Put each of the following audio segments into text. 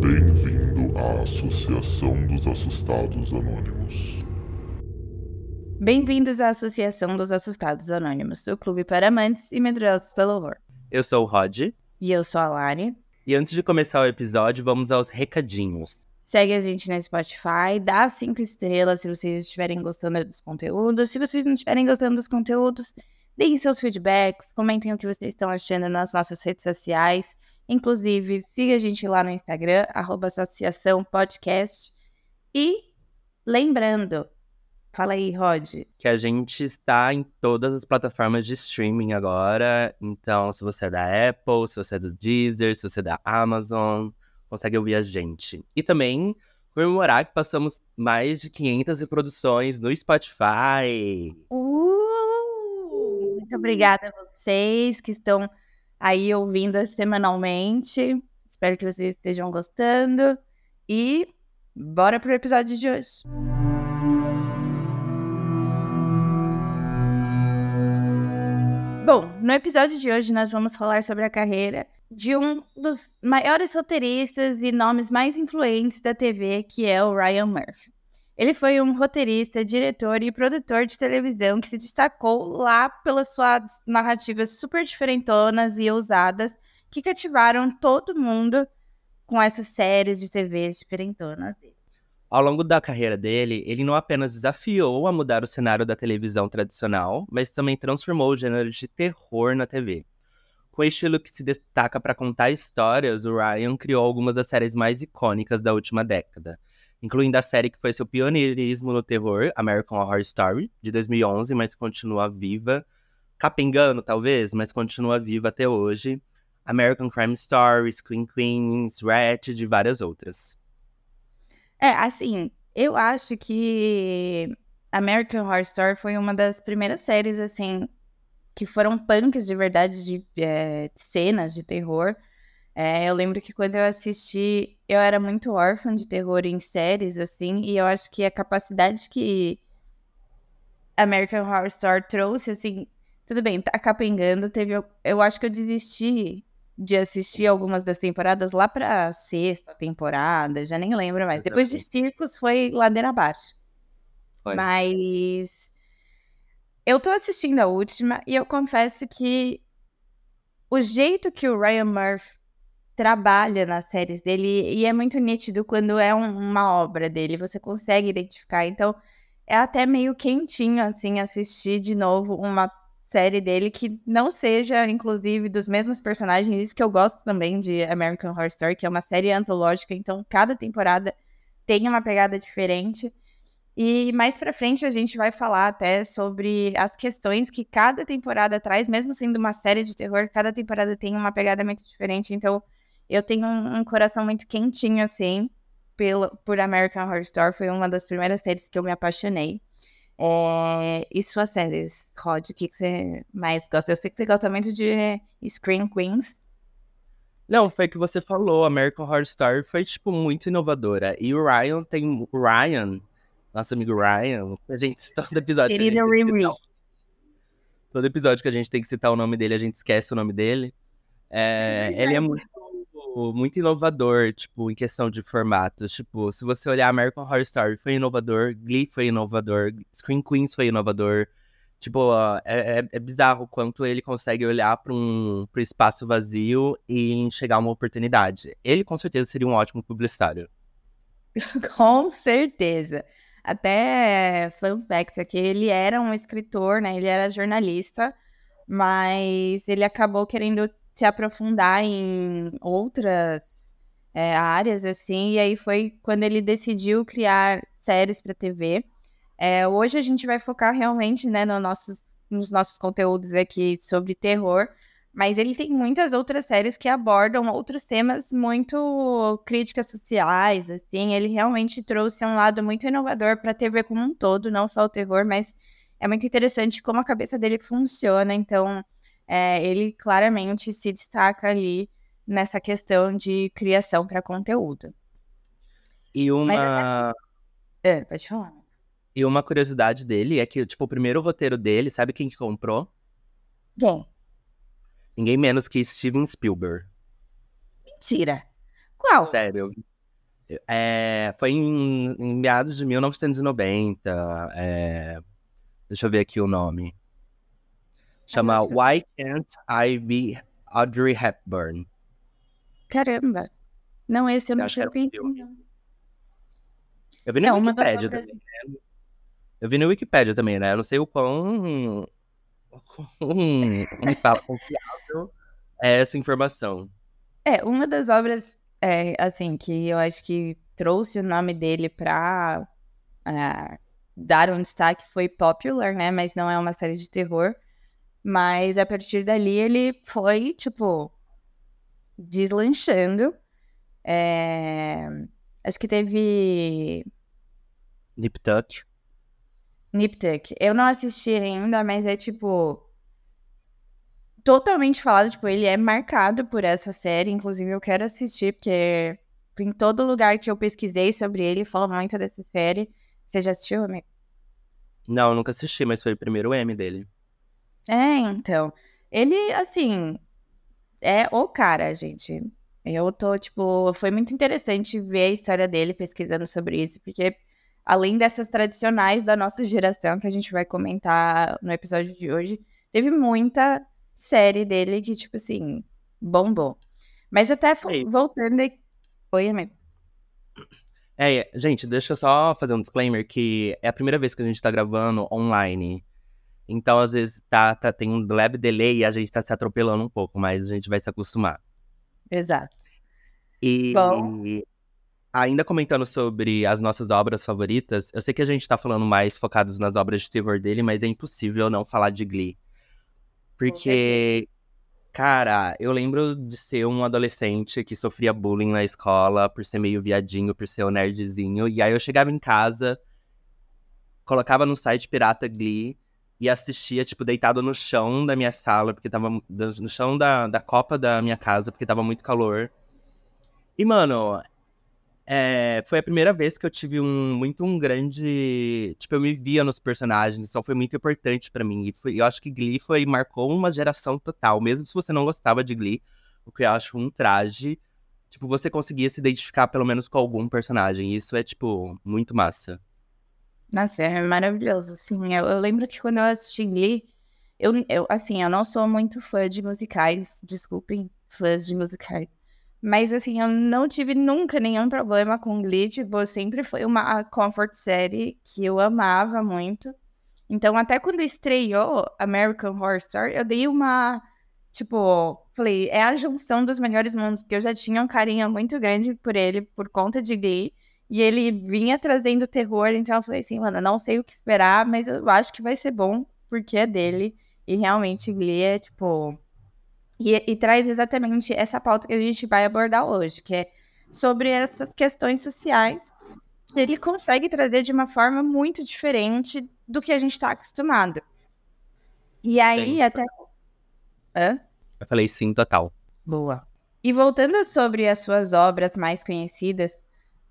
Bem-vindo à Associação dos Assustados Anônimos. Bem-vindos à Associação dos Assustados Anônimos, o clube para amantes e medrosos pelo horror. Eu sou o Rod. E eu sou a Lari. E antes de começar o episódio, vamos aos recadinhos. Segue a gente no Spotify, dá cinco estrelas se vocês estiverem gostando dos conteúdos. Se vocês não estiverem gostando dos conteúdos, deem seus feedbacks, comentem o que vocês estão achando nas nossas redes sociais. Inclusive, siga a gente lá no Instagram, arroba Associação Podcast. E lembrando, fala aí, Rod. Que a gente está em todas as plataformas de streaming agora. Então, se você é da Apple, se você é do Deezer, se você é da Amazon, consegue ouvir a gente. E também comemorar que passamos mais de 500 reproduções no Spotify. Uh, muito obrigada a vocês que estão aí ouvindo semanalmente. Espero que vocês estejam gostando. E bora pro episódio de hoje. Bom, no episódio de hoje nós vamos falar sobre a carreira de um dos maiores roteiristas e nomes mais influentes da TV, que é o Ryan Murphy. Ele foi um roteirista, diretor e produtor de televisão que se destacou lá pelas suas narrativas super diferentonas e ousadas que cativaram todo mundo com essas séries de TVs diferentonas dele. Ao longo da carreira dele, ele não apenas desafiou a mudar o cenário da televisão tradicional, mas também transformou o gênero de terror na TV. Com o estilo que se destaca para contar histórias, o Ryan criou algumas das séries mais icônicas da última década, incluindo a série que foi seu pioneirismo no terror, American Horror Story, de 2011, mas continua viva. Capengando, talvez, mas continua viva até hoje. American Crime Stories, Queen Queens, Ratched e várias outras. É, assim, eu acho que American Horror Story foi uma das primeiras séries, assim, que foram punks de verdade, de é, cenas de terror. É, eu lembro que quando eu assisti, eu era muito órfã de terror em séries, assim, e eu acho que a capacidade que American Horror Story trouxe, assim, tudo bem, tá capengando, teve. Eu acho que eu desisti de assistir algumas das temporadas lá pra sexta temporada, já nem lembro mais. Depois de Circos foi ladeira abaixo. Foi. Mas eu tô assistindo a última e eu confesso que o jeito que o Ryan Murphy trabalha nas séries dele e é muito nítido quando é um, uma obra dele, você consegue identificar. Então, é até meio quentinho assim assistir de novo uma série dele que não seja, inclusive, dos mesmos personagens. Isso que eu gosto também de American Horror Story, que é uma série antológica, então cada temporada tem uma pegada diferente. E mais pra frente a gente vai falar até sobre as questões que cada temporada traz, mesmo sendo uma série de terror, cada temporada tem uma pegada muito diferente. Então, eu tenho um, um coração muito quentinho, assim, pelo, por American Horror Story. Foi uma das primeiras séries que eu me apaixonei. É, e suas séries, Rod, o que, que você mais gosta? Eu sei que você gosta muito de Scream Queens. Não, foi o que você falou. American Horror Story foi, tipo, muito inovadora. E o Ryan tem. O Ryan, nosso amigo Ryan, a gente todo episódio. Querido Riri. Todo episódio que a gente tem que citar o nome dele, a gente esquece o nome dele. É, ele é muito muito inovador, tipo, em questão de formatos. Tipo, se você olhar American Horror Story foi inovador, Glee foi inovador, Screen Queens foi inovador. Tipo, uh, é, é, é, bizarro quanto ele consegue olhar para um pro espaço vazio e enxergar uma oportunidade. Ele com certeza seria um ótimo publicitário. com certeza. Até fun fact aqui, ele era um escritor, né? Ele era jornalista, mas ele acabou querendo se aprofundar em outras é, áreas, assim, e aí foi quando ele decidiu criar séries para TV. É, hoje a gente vai focar realmente, né, no nossos, nos nossos conteúdos aqui sobre terror, mas ele tem muitas outras séries que abordam outros temas muito críticas sociais, assim, ele realmente trouxe um lado muito inovador para a TV como um todo, não só o terror, mas é muito interessante como a cabeça dele funciona, então é, ele claramente se destaca ali nessa questão de criação para conteúdo. E uma. É, pode falar. E uma curiosidade dele é que, tipo, o primeiro roteiro dele, sabe quem que comprou? Quem? Ninguém menos que Steven Spielberg. Mentira! Qual? Sério. É, foi em, em meados de 1990. é, deixa eu ver aqui o nome. Chama Why Can't I Be Audrey Hepburn? Caramba! Não, esse eu não tinha visto. Eu vi no É, obras- também. né? Eu vi no Wikipedia também, né? Eu não sei o quão. quão como fala, confiável é essa informação. É, uma das obras, é, assim, que eu acho que trouxe o nome dele pra ah, dar um destaque foi Popular, né? Mas não é uma série de terror. Mas a partir dali ele foi, tipo, deslanchando. É, Acho que teve Nip Tuck. Nip Tuck. Eu não assisti ainda, mas é tipo. Totalmente falado, tipo, ele é marcado por essa série. Inclusive, eu quero assistir, porque em todo lugar que eu pesquisei sobre ele, fala muito dessa série. Você já assistiu, amigo? Não, eu nunca assisti, mas foi o primeiro M dele. É, então. Ele, assim, é o cara, gente. Eu tô, tipo, foi muito interessante ver a história dele pesquisando sobre isso, porque além dessas tradicionais da nossa geração, que a gente vai comentar no episódio de hoje, teve muita série dele que, tipo assim, bombou. Mas até Ei. voltando. Oi, amigo. É, gente, deixa eu só fazer um disclaimer que é a primeira vez que a gente tá gravando online. Então, às vezes, tá, tá, tem um leve delay e a gente tá se atropelando um pouco, mas a gente vai se acostumar. Exato. E Bom. ainda comentando sobre as nossas obras favoritas, eu sei que a gente tá falando mais focados nas obras de terror dele, mas é impossível não falar de Glee. Porque, cara, eu lembro de ser um adolescente que sofria bullying na escola por ser meio viadinho, por ser um nerdzinho. E aí eu chegava em casa, colocava no site Pirata Glee e assistia, tipo, deitado no chão da minha sala, porque tava no chão da, da copa da minha casa, porque tava muito calor. E, mano, é, foi a primeira vez que eu tive um muito um grande. Tipo, eu me via nos personagens, então foi muito importante pra mim. E foi- eu acho que Glee foi, marcou uma geração total. Mesmo se você não gostava de Glee, o que eu acho um traje, tipo, você conseguia se identificar pelo menos com algum personagem. E isso é, tipo, muito massa. Nossa, é maravilhoso. Assim, eu, eu lembro que quando eu assisti Glee, eu, eu, assim, eu não sou muito fã de musicais, desculpem, fãs de musicais. Mas, assim, eu não tive nunca nenhum problema com Glee, tipo, sempre foi uma comfort série que eu amava muito. Então, até quando estreou American Horror Story, eu dei uma, tipo, falei, é a junção dos melhores mundos, porque eu já tinha um carinho muito grande por ele, por conta de Glee. E ele vinha trazendo terror, então eu falei assim, mano, eu não sei o que esperar, mas eu acho que vai ser bom, porque é dele. E realmente Glee é, tipo... E, e traz exatamente essa pauta que a gente vai abordar hoje, que é sobre essas questões sociais que ele consegue trazer de uma forma muito diferente do que a gente tá acostumado. E aí, Sim. até... Hã? Eu falei sim, total. Boa. E voltando sobre as suas obras mais conhecidas,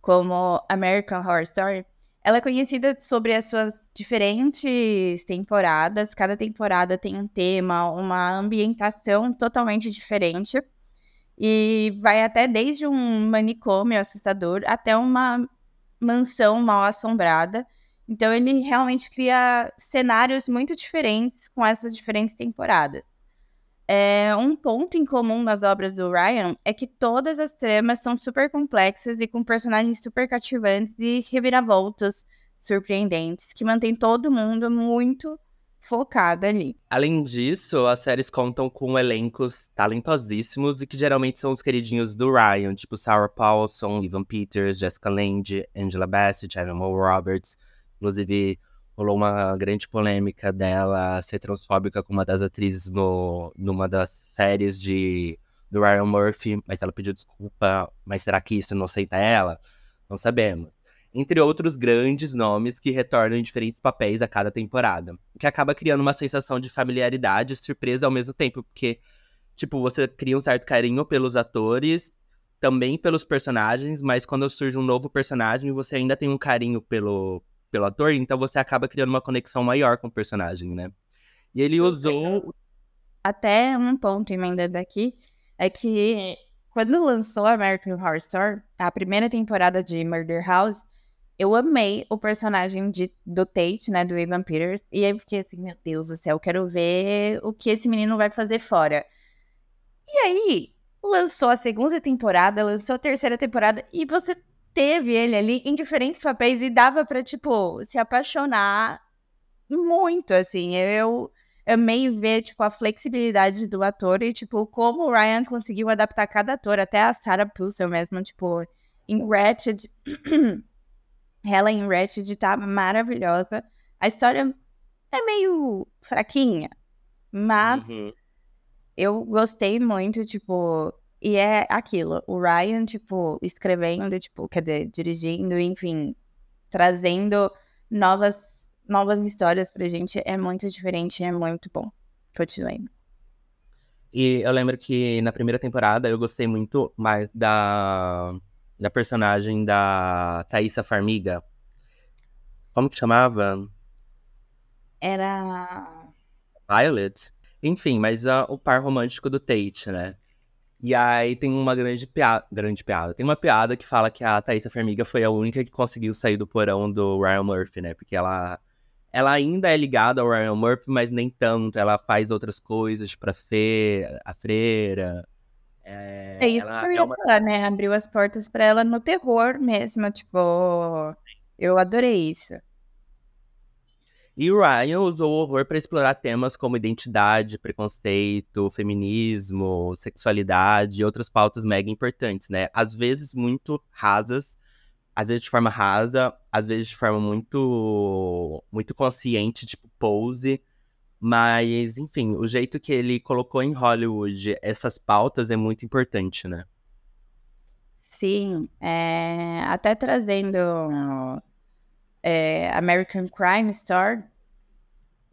como American Horror Story, ela é conhecida sobre as suas diferentes temporadas. Cada temporada tem um tema, uma ambientação totalmente diferente. E vai até desde um manicômio assustador até uma mansão mal assombrada. Então ele realmente cria cenários muito diferentes com essas diferentes temporadas. É, um ponto em comum nas obras do Ryan é que todas as tramas são super complexas e com personagens super cativantes e reviravoltas surpreendentes, que mantém todo mundo muito focado ali. Além disso, as séries contam com elencos talentosíssimos e que geralmente são os queridinhos do Ryan, tipo Sarah Paulson, Evan Peters, Jessica Lange, Angela Bassett, Emma Roberts. Inclusive, rolou uma grande polêmica dela ser transfóbica com uma das atrizes no, numa das séries de, do Ryan Murphy, mas ela pediu desculpa. Mas será que isso inocenta ela? Não sabemos entre outros grandes nomes que retornam em diferentes papéis a cada temporada. O que acaba criando uma sensação de familiaridade e surpresa ao mesmo tempo, porque, tipo, você cria um certo carinho pelos atores, também pelos personagens, mas quando surge um novo personagem, você ainda tem um carinho pelo, pelo ator, então você acaba criando uma conexão maior com o personagem, né? E ele usou. Até um ponto emendando aqui é que quando lançou American Horror Story, a primeira temporada de Murder House, eu amei o personagem de, do Tate, né, do Evan Peters, e aí fiquei assim, meu Deus do céu, quero ver o que esse menino vai fazer fora. E aí, lançou a segunda temporada, lançou a terceira temporada, e você teve ele ali em diferentes papéis e dava pra, tipo, se apaixonar muito, assim. Eu amei ver, tipo, a flexibilidade do ator e, tipo, como o Ryan conseguiu adaptar cada ator, até a Sarah Paulson mesmo, tipo, em Ratched. ela em Ratched tá maravilhosa. A história é meio fraquinha, mas uhum. eu gostei muito, tipo, e é aquilo, o Ryan, tipo, escrevendo, tipo, quer dizer, dirigindo, enfim, trazendo novas novas histórias pra gente é muito diferente, é muito bom. Continuei. E eu lembro que na primeira temporada eu gostei muito mais da, da personagem da Thaisa Farmiga. Como que chamava? Era. Violet. Enfim, mas o par romântico do Tate, né? E aí tem uma grande piada. Grande piada. Tem uma piada que fala que a Thaisa Farmiga foi a única que conseguiu sair do porão do Ryan Murphy, né? Porque ela ela ainda é ligada ao Ryan Murphy, mas nem tanto. Ela faz outras coisas pra fe a freira. É, é isso que eu ia é uma... falar, né? Abriu as portas para ela no terror mesmo. Tipo, eu adorei isso. E o Ryan usou o horror para explorar temas como identidade, preconceito, feminismo, sexualidade e outras pautas mega importantes, né? Às vezes muito rasas, às vezes de forma rasa, às vezes de forma muito muito consciente, tipo pose. Mas, enfim, o jeito que ele colocou em Hollywood essas pautas é muito importante, né? Sim, é, até trazendo é, American Crime Story,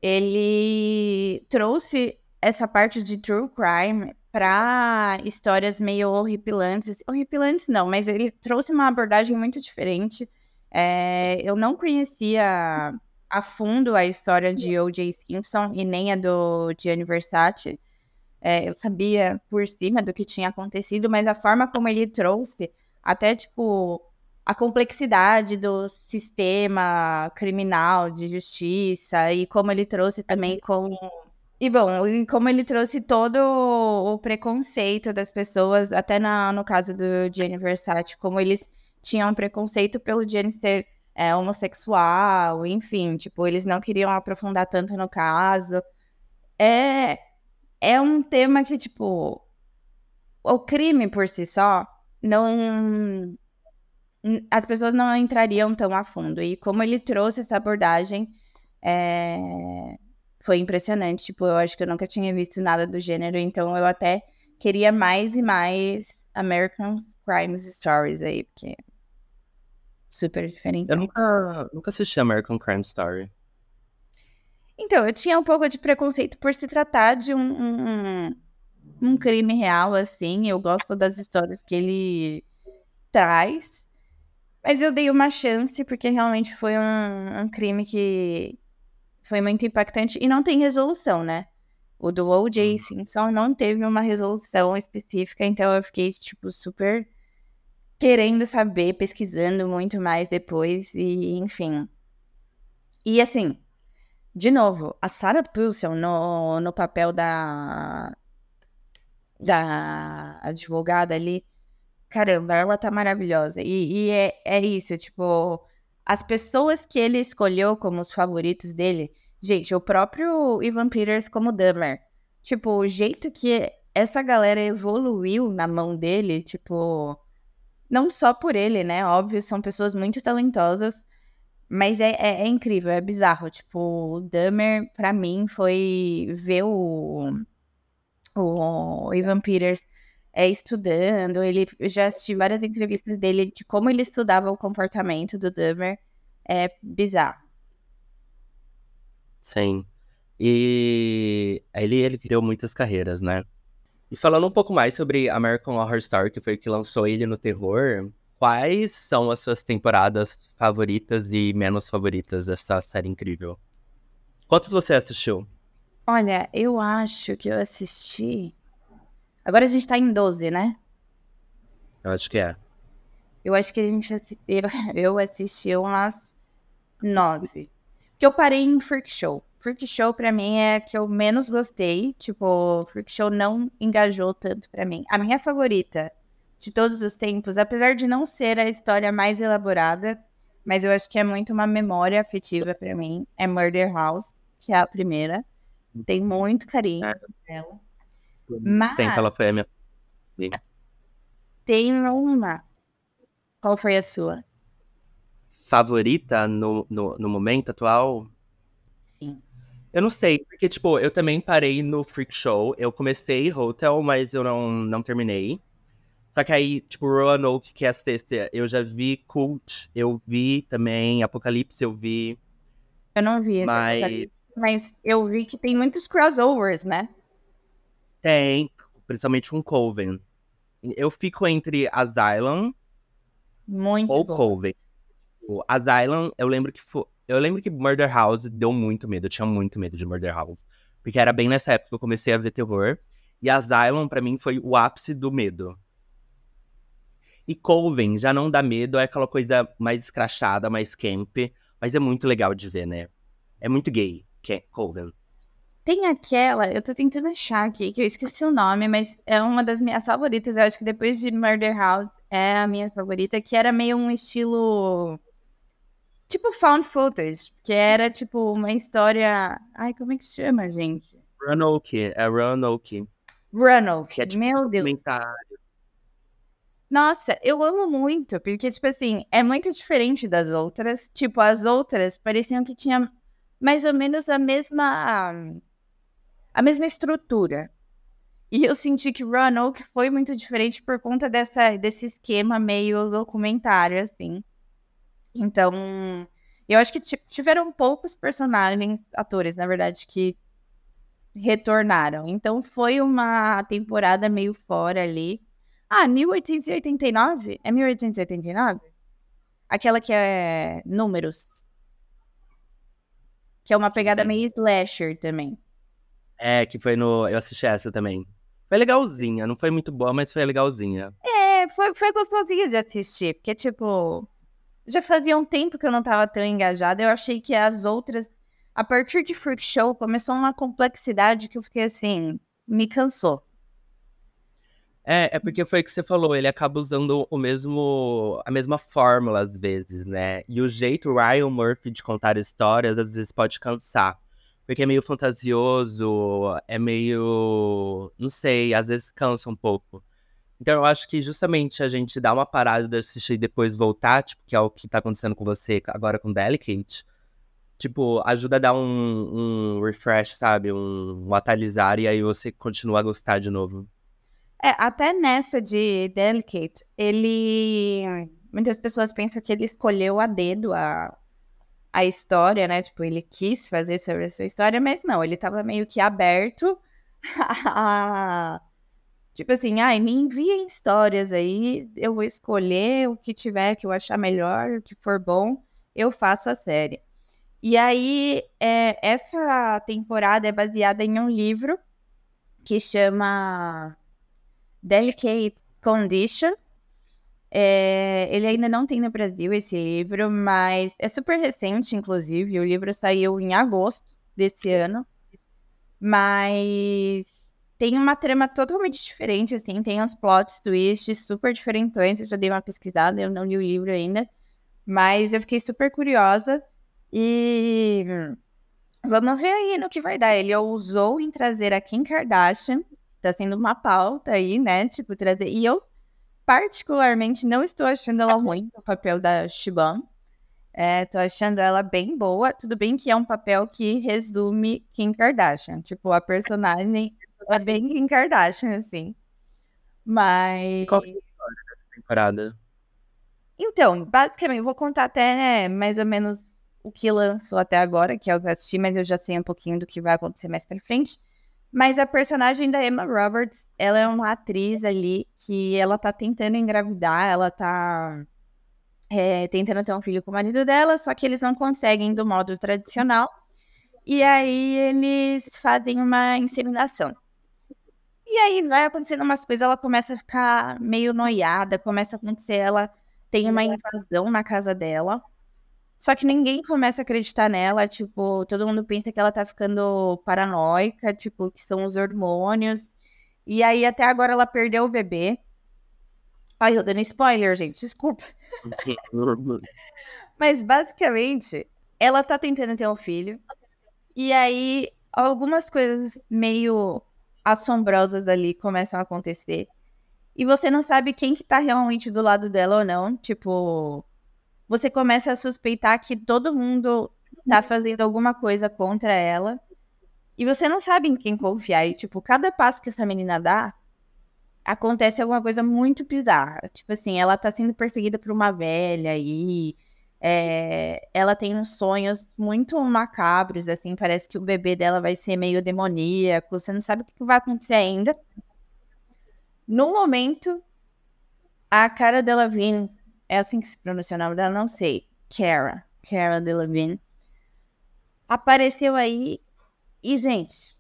ele trouxe essa parte de true crime para histórias meio horripilantes. Horripilantes não, mas ele trouxe uma abordagem muito diferente. É, eu não conhecia a fundo a história de O.J. Simpson e nem a do Gianni Versace. É, eu sabia por cima do que tinha acontecido, mas a forma como ele trouxe, até tipo a complexidade do sistema criminal de justiça e como ele trouxe também com e bom, e como ele trouxe todo o preconceito das pessoas, até na, no caso do Gianni Versace, como eles tinham preconceito pelo Gianni ser é, homossexual, enfim, tipo, eles não queriam aprofundar tanto no caso. É, é um tema que, tipo, o crime por si só não. As pessoas não entrariam tão a fundo. E como ele trouxe essa abordagem, é, foi impressionante. Tipo, eu acho que eu nunca tinha visto nada do gênero, então eu até queria mais e mais American Crime Stories aí, porque super diferente. Eu nunca, nunca assisti American Crime Story. Então, eu tinha um pouco de preconceito por se tratar de um, um, um crime real, assim. Eu gosto das histórias que ele traz. Mas eu dei uma chance, porque realmente foi um, um crime que, foi muito impactante e não tem resolução, né? O do O.J. Uhum. Simpson não teve uma resolução específica, então eu fiquei, tipo, super querendo saber, pesquisando muito mais depois, e enfim. E assim, de novo, a Sarah Paulson no, no papel da, da advogada ali, caramba, ela tá maravilhosa. E, e é, é isso, tipo, as pessoas que ele escolheu como os favoritos dele, gente, o próprio Ivan Peters como Dummer. Tipo, o jeito que essa galera evoluiu na mão dele, tipo, não só por ele, né? Óbvio, são pessoas muito talentosas, mas é, é, é incrível, é bizarro. Tipo, o Dummer, pra mim, foi ver o, o Ivan Peters é, estudando. Ele eu já assisti várias entrevistas dele de como ele estudava o comportamento do Dummer. É bizarro. Sim. E ele, ele criou muitas carreiras, né? E falando um pouco mais sobre American Horror Story, que foi o que lançou ele no terror, quais são as suas temporadas favoritas e menos favoritas dessa série incrível? Quantos você assistiu? Olha, eu acho que eu assisti Agora a gente tá em 12, né? Eu acho que é. Eu acho que a gente eu, assisti umas nove. Porque eu parei em Freak Show. Freak Show, pra mim, é a que eu menos gostei. Tipo, Freak Show não engajou tanto pra mim. A minha favorita de todos os tempos, apesar de não ser a história mais elaborada, mas eu acho que é muito uma memória afetiva pra mim, é Murder House, que é a primeira. Tem muito carinho É. dela. Mas- tempo ela foi a minha. Tem uma. Qual foi a sua? Favorita no, no, no momento atual? Sim. Eu não sei, porque, tipo, eu também parei no Freak Show. Eu comecei Hotel, mas eu não, não terminei. Só que aí, tipo, Roanoke, que é a sexta, eu já vi Cult, eu vi também Apocalipse, eu vi. Eu não vi. esse Mas Mas eu vi que tem muitos crossovers, né? Tem, principalmente com Coven. Eu fico entre Asylum Muito ou bom. Coven. O Asylum, eu lembro que foi. Eu lembro que Murder House deu muito medo. Eu tinha muito medo de Murder House. Porque era bem nessa época que eu comecei a ver terror. E Asylum, pra mim, foi o ápice do medo. E Coven já não dá medo, é aquela coisa mais escrachada, mais camp. Mas é muito legal de ver, né? É muito gay, que é Coven. Tem aquela, eu tô tentando achar aqui, que eu esqueci o nome, mas é uma das minhas favoritas. Eu acho que depois de Murder House é a minha favorita, que era meio um estilo. Tipo found footage, que era tipo uma história. Ai, como é que chama, gente? Roanoke, é Roanoke. Roanoke. É tipo Meu Deus. Nossa, eu amo muito, porque, tipo assim, é muito diferente das outras. Tipo, as outras pareciam que tinha mais ou menos a mesma. A mesma estrutura. E eu senti que Roanoke foi muito diferente por conta dessa, desse esquema meio documentário, assim. Então, eu acho que ti- tiveram poucos personagens, atores, na verdade, que retornaram. Então, foi uma temporada meio fora ali. Ah, 1889? É 1889? Aquela que é números. Que é uma pegada meio slasher também. É, que foi no. Eu assisti essa também. Foi legalzinha, não foi muito boa, mas foi legalzinha. É, foi, foi gostosinho de assistir, porque, tipo, já fazia um tempo que eu não tava tão engajada. Eu achei que as outras, a partir de Freak Show, começou uma complexidade que eu fiquei assim, me cansou. É, é porque foi o que você falou, ele acaba usando o mesmo, a mesma fórmula às vezes, né? E o jeito Ryan Murphy de contar histórias às vezes pode cansar. Porque é meio fantasioso, é meio. Não sei, às vezes cansa um pouco. Então eu acho que justamente a gente dar uma parada de assistir e depois voltar, tipo, que é o que tá acontecendo com você agora com Delicate, tipo, ajuda a dar um, um refresh, sabe? Um, um atualizar e aí você continua a gostar de novo. É, até nessa de Delicate, ele. Muitas pessoas pensam que ele escolheu a dedo a, a história, né? Tipo, ele quis fazer sobre essa história, mas não, ele tava meio que aberto a. Tipo assim, ai, me enviem histórias aí, eu vou escolher o que tiver que eu achar melhor, o que for bom, eu faço a série. E aí, é, essa temporada é baseada em um livro que chama Delicate Condition. É, ele ainda não tem no Brasil esse livro, mas é super recente, inclusive. O livro saiu em agosto desse ano. Mas tem uma trama totalmente diferente, assim. Tem uns plot twists super diferentões. Eu já dei uma pesquisada, eu não li o livro ainda. Mas eu fiquei super curiosa. E vamos ver aí no que vai dar. Ele ousou em trazer a Kim Kardashian tá sendo uma pauta aí, né? Tipo, trazer. E eu, particularmente, não estou achando ela ruim no papel da Shiban. É, tô achando ela bem boa. Tudo bem que é um papel que resume Kim Kardashian. Tipo, a personagem é bem Kim Kardashian, assim. Mas. Qual é a história dessa temporada? Então, basicamente, eu vou contar até mais ou menos o que lançou até agora, que é o que eu assisti, mas eu já sei um pouquinho do que vai acontecer mais pra frente. Mas a personagem da Emma Roberts, ela é uma atriz ali que ela tá tentando engravidar, ela tá é, tentando ter um filho com o marido dela, só que eles não conseguem do modo tradicional. E aí eles fazem uma inseminação. E aí vai acontecendo umas coisas, ela começa a ficar meio noiada, começa a acontecer, ela tem uma invasão na casa dela. Só que ninguém começa a acreditar nela, tipo, todo mundo pensa que ela tá ficando paranoica, tipo, que são os hormônios. E aí até agora ela perdeu o bebê. Ai, eu dando spoiler, gente, desculpa. Mas basicamente, ela tá tentando ter um filho. E aí algumas coisas meio assombrosas dali começam a acontecer. E você não sabe quem que tá realmente do lado dela ou não. Tipo, você começa a suspeitar que todo mundo tá fazendo alguma coisa contra ela. E você não sabe em quem confiar. E, tipo, cada passo que essa menina dá, acontece alguma coisa muito bizarra. Tipo assim, ela tá sendo perseguida por uma velha e é, ela tem uns sonhos muito macabros, assim, parece que o bebê dela vai ser meio demoníaco, você não sabe o que vai acontecer ainda. No momento, a cara dela Delevingne é assim que se pronuncia o nome dela, não sei. Cara. Cara Delevingne. Apareceu aí. E, gente,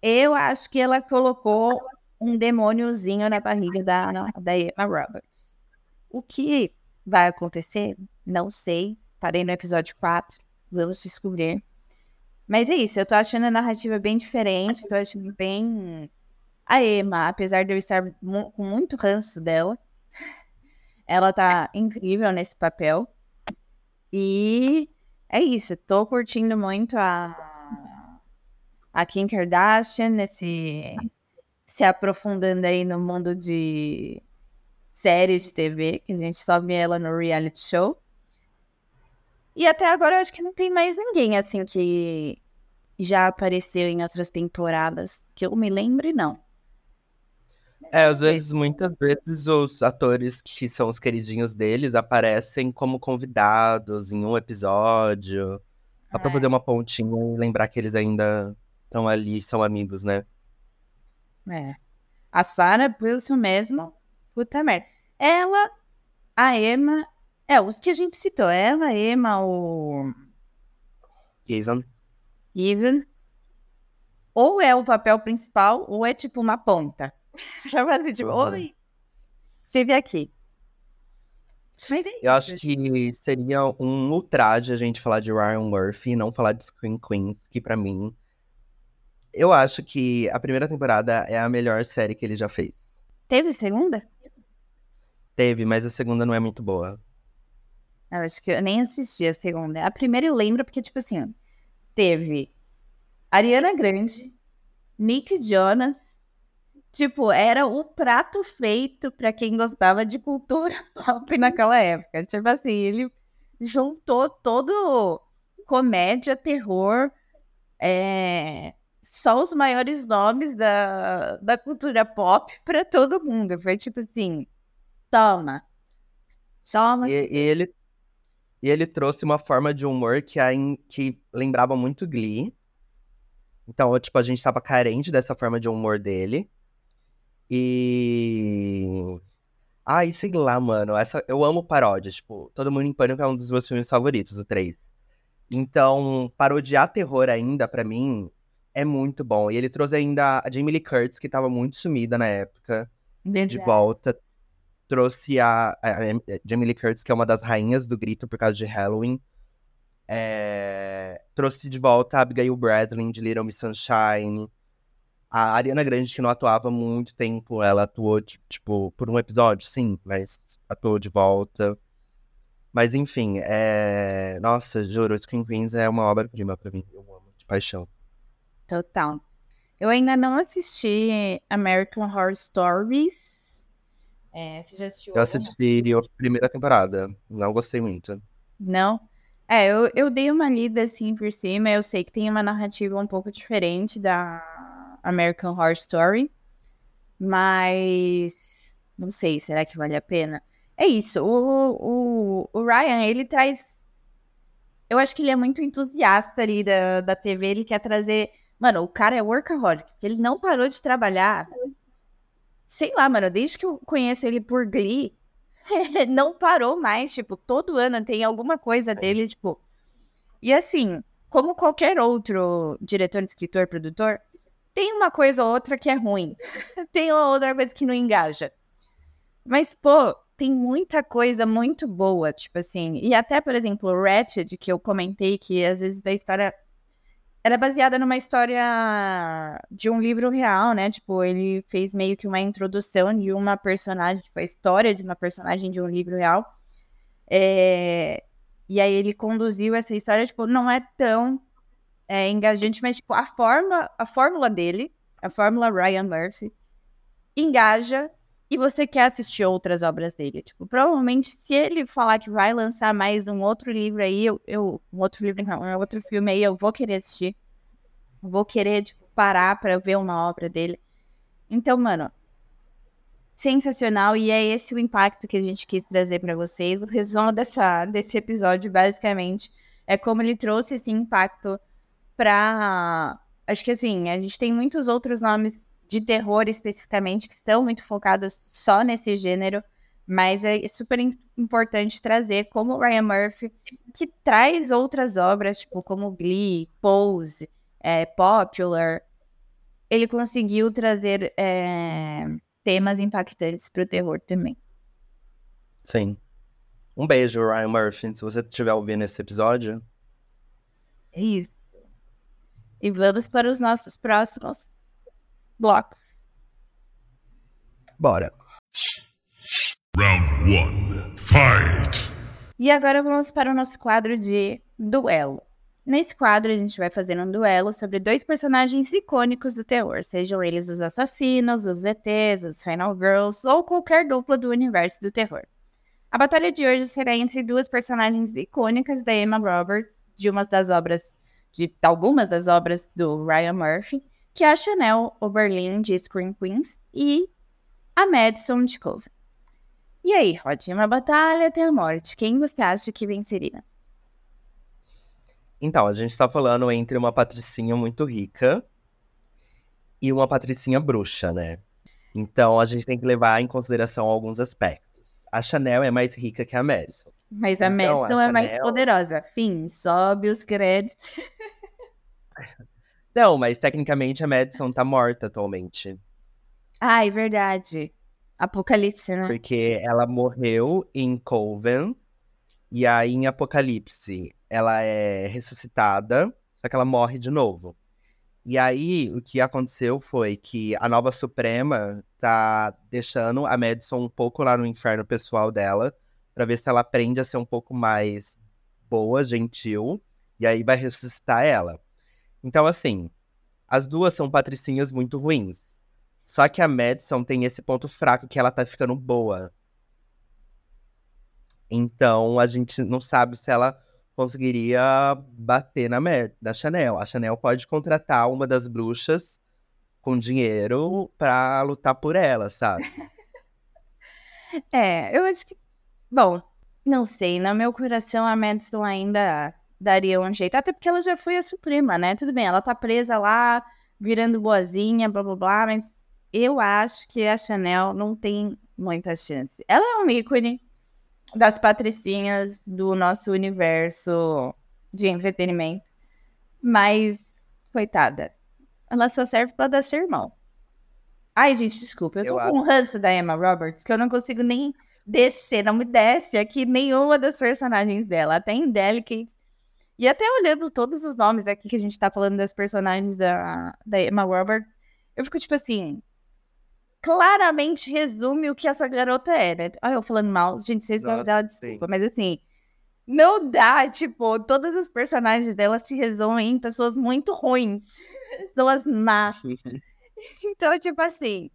eu acho que ela colocou um demôniozinho na barriga da, da Emma Roberts. O que vai acontecer? Não sei. Parei no episódio 4. Vamos descobrir. Mas é isso, eu tô achando a narrativa bem diferente, tô achando bem. A Emma, apesar de eu estar com muito ranço dela, ela tá incrível nesse papel. E é isso, tô curtindo muito a, a Kim Kardashian nesse se aprofundando aí no mundo de séries de TV, que a gente só vê ela no reality show. E até agora eu acho que não tem mais ninguém assim que já apareceu em outras temporadas, que eu me lembre, não. É, às vezes, muitas vezes, os atores que são os queridinhos deles aparecem como convidados em um episódio. Só pra É. fazer uma pontinha e lembrar que eles ainda estão ali, são amigos, né? É. A Sarah Wilson mesmo, puta merda. Ela, a Emma, é, os que a gente citou, ela, a Emma, o Jason. Even, ou é o papel principal, ou é tipo uma ponta. pra fazer tipo, oi, estive aqui. É Eu acho que seria um ultraje a gente falar de Ryan Murphy e não falar de Screen Queens, que pra mim. Eu acho que a primeira temporada é a melhor série que ele já fez. Teve segunda? Teve, mas a segunda não é muito boa. Eu acho que eu nem assisti a segunda. A primeira eu lembro porque, tipo assim, teve Ariana Grande, Nick Jonas. Tipo, era o prato feito pra quem gostava de cultura pop naquela época. Tipo assim, ele juntou todo comédia, terror, é, só os maiores nomes da, da cultura pop pra todo mundo. Foi tipo assim, toma. Toma. E, e ele, e ele trouxe uma forma de humor que, ain- que lembrava muito Glee. Então, tipo, a gente tava carente dessa forma de humor dele. E. Ai, sei lá, mano. Essa, eu amo paródias. Tipo, Todo Mundo em Pânico é um dos meus filmes favoritos, o 3. Então, parodiar terror ainda, pra mim, é muito bom. E ele trouxe ainda a Jamie Lee Curtis, que tava muito sumida na época de volta. Trouxe a, a, a Jamie Lee Curtis, que é uma das rainhas do grito por causa de Halloween. É, trouxe de volta a Abigail Breslin de Little Miss Sunshine. A Ariana Grande, que não atuava há muito tempo, ela atuou, ti- tipo, por um episódio, sim, mas atuou de volta. Mas enfim, é... Nossa, juro, Scream Queens é uma obra-prima pra mim. Eu amo, de paixão. Total. Eu ainda não assisti American Horror Stories. É, você já assistiu Eu assisti a primeira temporada, não gostei muito. Não? É, eu, eu dei uma lida assim por cima. Eu sei que tem uma narrativa um pouco diferente da American Horror Story. Mas não sei, será que vale a pena? É isso, o, o, o Ryan, ele traz. Eu acho que ele é muito entusiasta ali da, da TV, ele quer trazer. Mano, o cara é workaholic, ele não parou de trabalhar. Sei lá, mano, desde que eu conheço ele por Glee, não parou mais, tipo, todo ano tem alguma coisa dele, tipo. E assim, como qualquer outro diretor, escritor, produtor, tem uma coisa ou outra que é ruim. tem uma outra coisa que não engaja. Mas, pô, tem muita coisa muito boa, tipo assim. E até, por exemplo, o Ratched, que eu comentei, que às vezes a história era baseada numa história de um livro real, né? Tipo, ele fez meio que uma introdução de uma personagem, tipo, a história de uma personagem de um livro real. É... E aí ele conduziu essa história, tipo, não é tão é, engajante, mas, tipo, a forma, a fórmula dele, a fórmula Ryan Murphy, engaja e você quer assistir outras obras dele. Tipo, provavelmente, se ele falar que vai lançar mais um outro livro aí, eu, eu um outro livro, não, um outro filme aí, eu vou querer assistir. Vou querer, tipo, parar pra ver uma obra dele. Então, mano, sensacional. E é esse o impacto que a gente quis trazer para vocês. O resumo dessa, desse episódio, basicamente, é como ele trouxe esse impacto pra. Acho que assim, a gente tem muitos outros nomes de terror especificamente, que estão muito focados só nesse gênero, mas é super importante trazer como o Ryan Murphy, que traz outras obras, tipo como Glee, Pose, é, Popular, ele conseguiu trazer é, temas impactantes para o terror também. Sim. Um beijo, Ryan Murphy, se você estiver ouvindo esse episódio. É isso. E vamos para os nossos próximos blocos. Bora. Round 1. Fight! E agora vamos para o nosso quadro de duelo. Nesse quadro, a gente vai fazer um duelo sobre dois personagens icônicos do terror, sejam eles os assassinos, os ETs, os Final Girls ou qualquer dupla do universo do terror. A batalha de hoje será entre duas personagens icônicas da Emma Roberts, de uma das obras, de algumas das obras do Ryan Murphy, que é a Chanel Oberlin de Scream Queens e a Madison de Coven. E aí, Rod, uma batalha até a morte. Quem você acha que venceria? Então, a gente tá falando entre uma patricinha muito rica e uma patricinha bruxa, né? Então, a gente tem que levar em consideração alguns aspectos. A Chanel é mais rica que a Madison. Mas a então, Madison é mais poderosa. Fim, sobe os créditos. Não, mas tecnicamente a Madison tá morta atualmente. Ah, é verdade. Apocalipse, né? Porque ela morreu em Coven. E aí, em Apocalipse, ela é ressuscitada, só que ela morre de novo. E aí, o que aconteceu foi que a nova Suprema tá deixando a Madison um pouco lá no inferno pessoal dela, para ver se ela aprende a ser um pouco mais boa, gentil, e aí vai ressuscitar ela. Então, assim, as duas são patricinhas muito ruins. Só que a Madison tem esse ponto fraco que ela tá ficando boa. Então, a gente não sabe se ela conseguiria bater na, Mad na Chanel. A Chanel pode contratar uma das bruxas com dinheiro pra lutar por ela, sabe? é, eu acho que. Bom, não sei. No meu coração, a Madison ainda daria um jeito. Até porque ela já foi a Suprema, né? Tudo bem, ela tá presa lá, virando boazinha, blá blá blá, mas eu acho que a Chanel não tem muita chance. Ela é um ícone das patricinhas do nosso universo de entretenimento, mas, coitada, ela só serve para dar sermão. Ai, gente, desculpa, eu tô eu com acho... um ranço da Emma Roberts que eu não consigo nem descer, não me desce aqui nenhuma das personagens dela. Até em Delicate e até olhando todos os nomes aqui que a gente tá falando das personagens da, da Emma Roberts, eu fico tipo assim. Claramente resume o que essa garota é, né? Olha, eu falando mal, gente, vocês vão dar desculpa, mas assim. Não dá, tipo, todas as personagens dela se resumem em pessoas muito ruins. Pessoas más. então, tipo assim,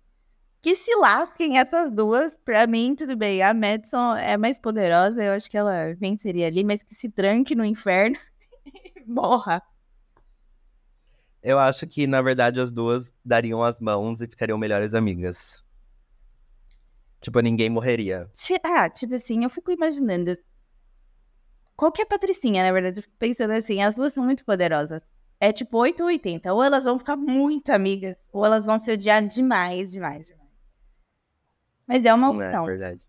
que se lasquem essas duas. Pra mim, tudo bem. A Madison é mais poderosa, eu acho que ela venceria ali, mas que se tranque no inferno. Morra. Eu acho que, na verdade, as duas dariam as mãos e ficariam melhores amigas. Tipo, ninguém morreria. Ah, tipo assim, eu fico imaginando. Qualquer patricinha, na verdade, pensando assim, as duas são muito poderosas. É tipo 8 ou 80. Ou elas vão ficar muito amigas, ou elas vão se odiar demais, demais, demais. Mas é uma é opção. É verdade.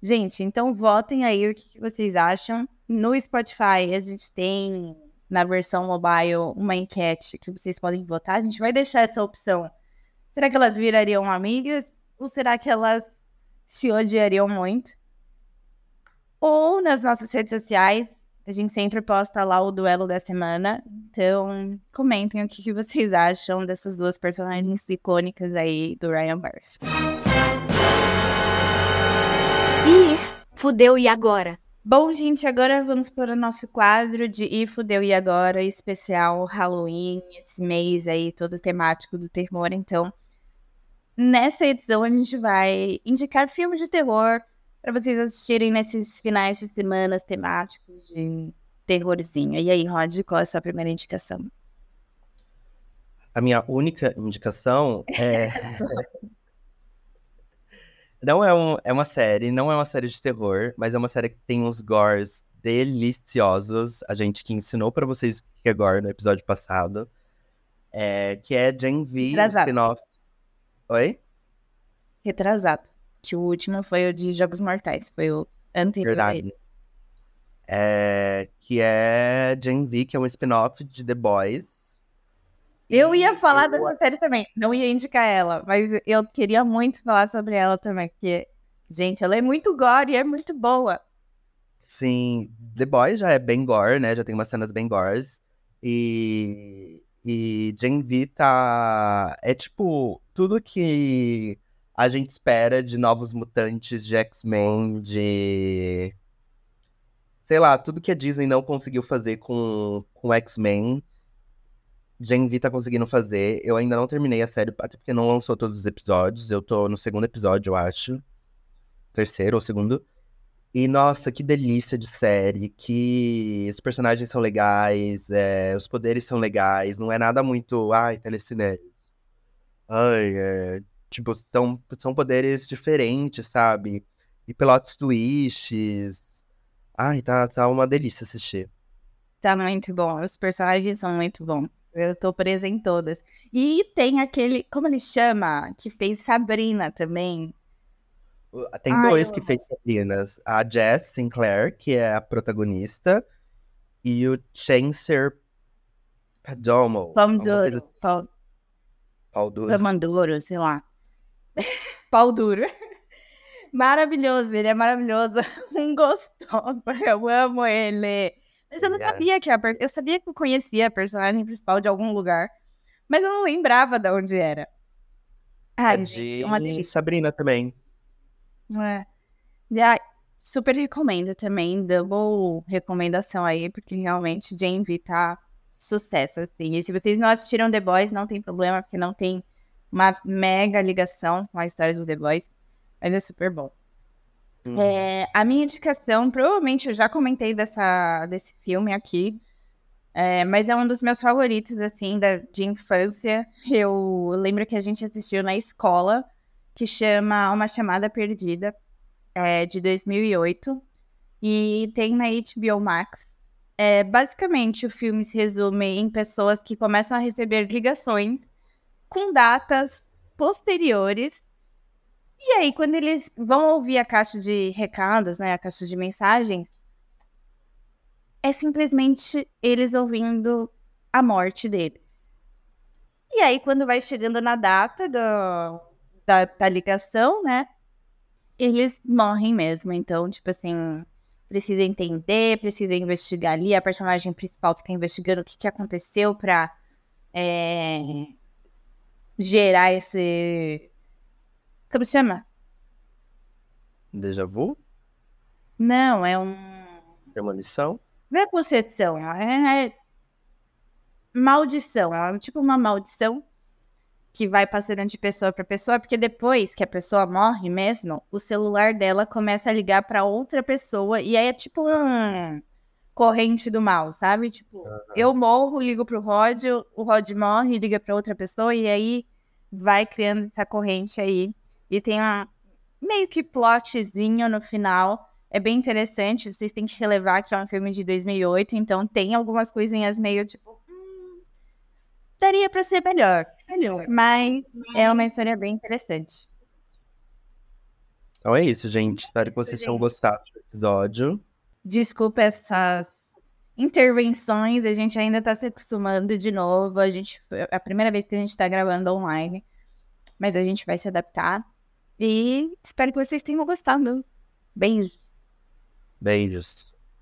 Gente, então votem aí o que vocês acham. No Spotify a gente tem na versão mobile uma enquete que vocês podem votar. A gente vai deixar essa opção. Será que elas virariam amigas? Ou será que elas se odiariam muito? Ou nas nossas redes sociais, a gente sempre posta lá o duelo da semana. Então, comentem o que, que vocês acham dessas duas personagens icônicas aí do Ryan Murphy. Ih, fudeu e agora? Bom, gente, agora vamos para o nosso quadro de E Fudeu e Agora, especial Halloween, esse mês aí todo temático do terror. Então, nessa edição a gente vai indicar filmes de terror para vocês assistirem nesses finais de semanas temáticos de terrorzinho. E aí, Rod, qual é a sua primeira indicação? A minha única indicação é. não é, um, é uma série, não é uma série de terror, mas é uma série que tem uns gores deliciosos. A gente que ensinou para vocês o que é gore no episódio passado. É, que é Gen V, spin-off. Oi? Retrasado. Que o último foi o de Jogos Mortais. Foi o anterior. Verdade. É, que é Gen V, que é um spin-off de The Boys. Eu ia falar dessa série também, não ia indicar ela, mas eu queria muito falar sobre ela também, porque, gente, ela é muito gore e é muito boa. Sim, The Boys já é bem gore, né? Já tem umas cenas bem gores. E, e Gen V tá. É tipo tudo que a gente espera de novos mutantes, de X-Men, de. Sei lá, tudo que a Disney não conseguiu fazer com, com X-Men Gen V tá conseguindo fazer. Eu ainda não terminei a série, até porque não lançou todos os episódios. Eu tô no segundo episódio, eu acho. Terceiro ou segundo. E nossa, que delícia de série. Que os personagens são legais, é, os poderes são legais. Não é nada muito. Ai, telecinese. Ai, é. Tipo, são, são poderes diferentes, sabe? E plot twists. Ai, tá, tá uma delícia assistir. Tá muito bom. Os personagens são muito bons. Eu tô presa em todas. E tem aquele, como ele chama? Que fez Sabrina também. Tem Ai, dois eu... que fez Sabrinas. A Jess Sinclair, que é a protagonista, e o Chancer Padomo. Pão duro. Assim. Pau... Pau duro. Pamanduro, sei lá. Pau duro. Maravilhoso, ele é maravilhoso. Um gostoso. Eu amo ele. Mas eu não sabia que a per... Eu sabia que eu conhecia a personagem principal de algum lugar, mas eu não lembrava de onde era. Ai, é gente, de... uma delícia. Sabrina também. É. Já super recomendo também, double recomendação aí, porque realmente Jane V tá sucesso, assim. E se vocês não assistiram The Boys, não tem problema, porque não tem uma mega ligação com a história do The Boys, mas é super bom. Uhum. É, a minha indicação, provavelmente eu já comentei dessa, desse filme aqui, é, mas é um dos meus favoritos, assim, da, de infância. Eu lembro que a gente assistiu na escola, que chama Uma Chamada Perdida, é, de 2008, e tem na HBO Max. É, basicamente, o filme se resume em pessoas que começam a receber ligações com datas posteriores e aí, quando eles vão ouvir a caixa de recados, né, a caixa de mensagens, é simplesmente eles ouvindo a morte deles. E aí, quando vai chegando na data do, da, da ligação, né, eles morrem mesmo. Então, tipo assim, precisa entender, precisa investigar ali. A personagem principal fica investigando o que, que aconteceu pra é, gerar esse como chama? Déjà vu? Não, é um. Premonição? Não é possessão, é, é maldição. É tipo uma maldição que vai passando de pessoa para pessoa, porque depois que a pessoa morre mesmo, o celular dela começa a ligar para outra pessoa e aí é tipo um corrente do mal, sabe? Tipo, uhum. eu morro, ligo pro Rod, o Rod morre, liga para outra pessoa e aí vai criando essa corrente aí e tem uma meio que plotzinho no final. É bem interessante. Vocês têm que relevar que é um filme de 2008, então tem algumas coisinhas meio tipo. Hum, daria pra ser melhor. Melhor. Mas, Mas é uma história bem interessante. Então é isso, gente. Espero que vocês tenham gostado do episódio. Desculpa essas intervenções, a gente ainda tá se acostumando de novo. A gente é a primeira vez que a gente tá gravando online, mas a gente vai se adaptar. E espero que vocês tenham gostado. Beijos. Beijos.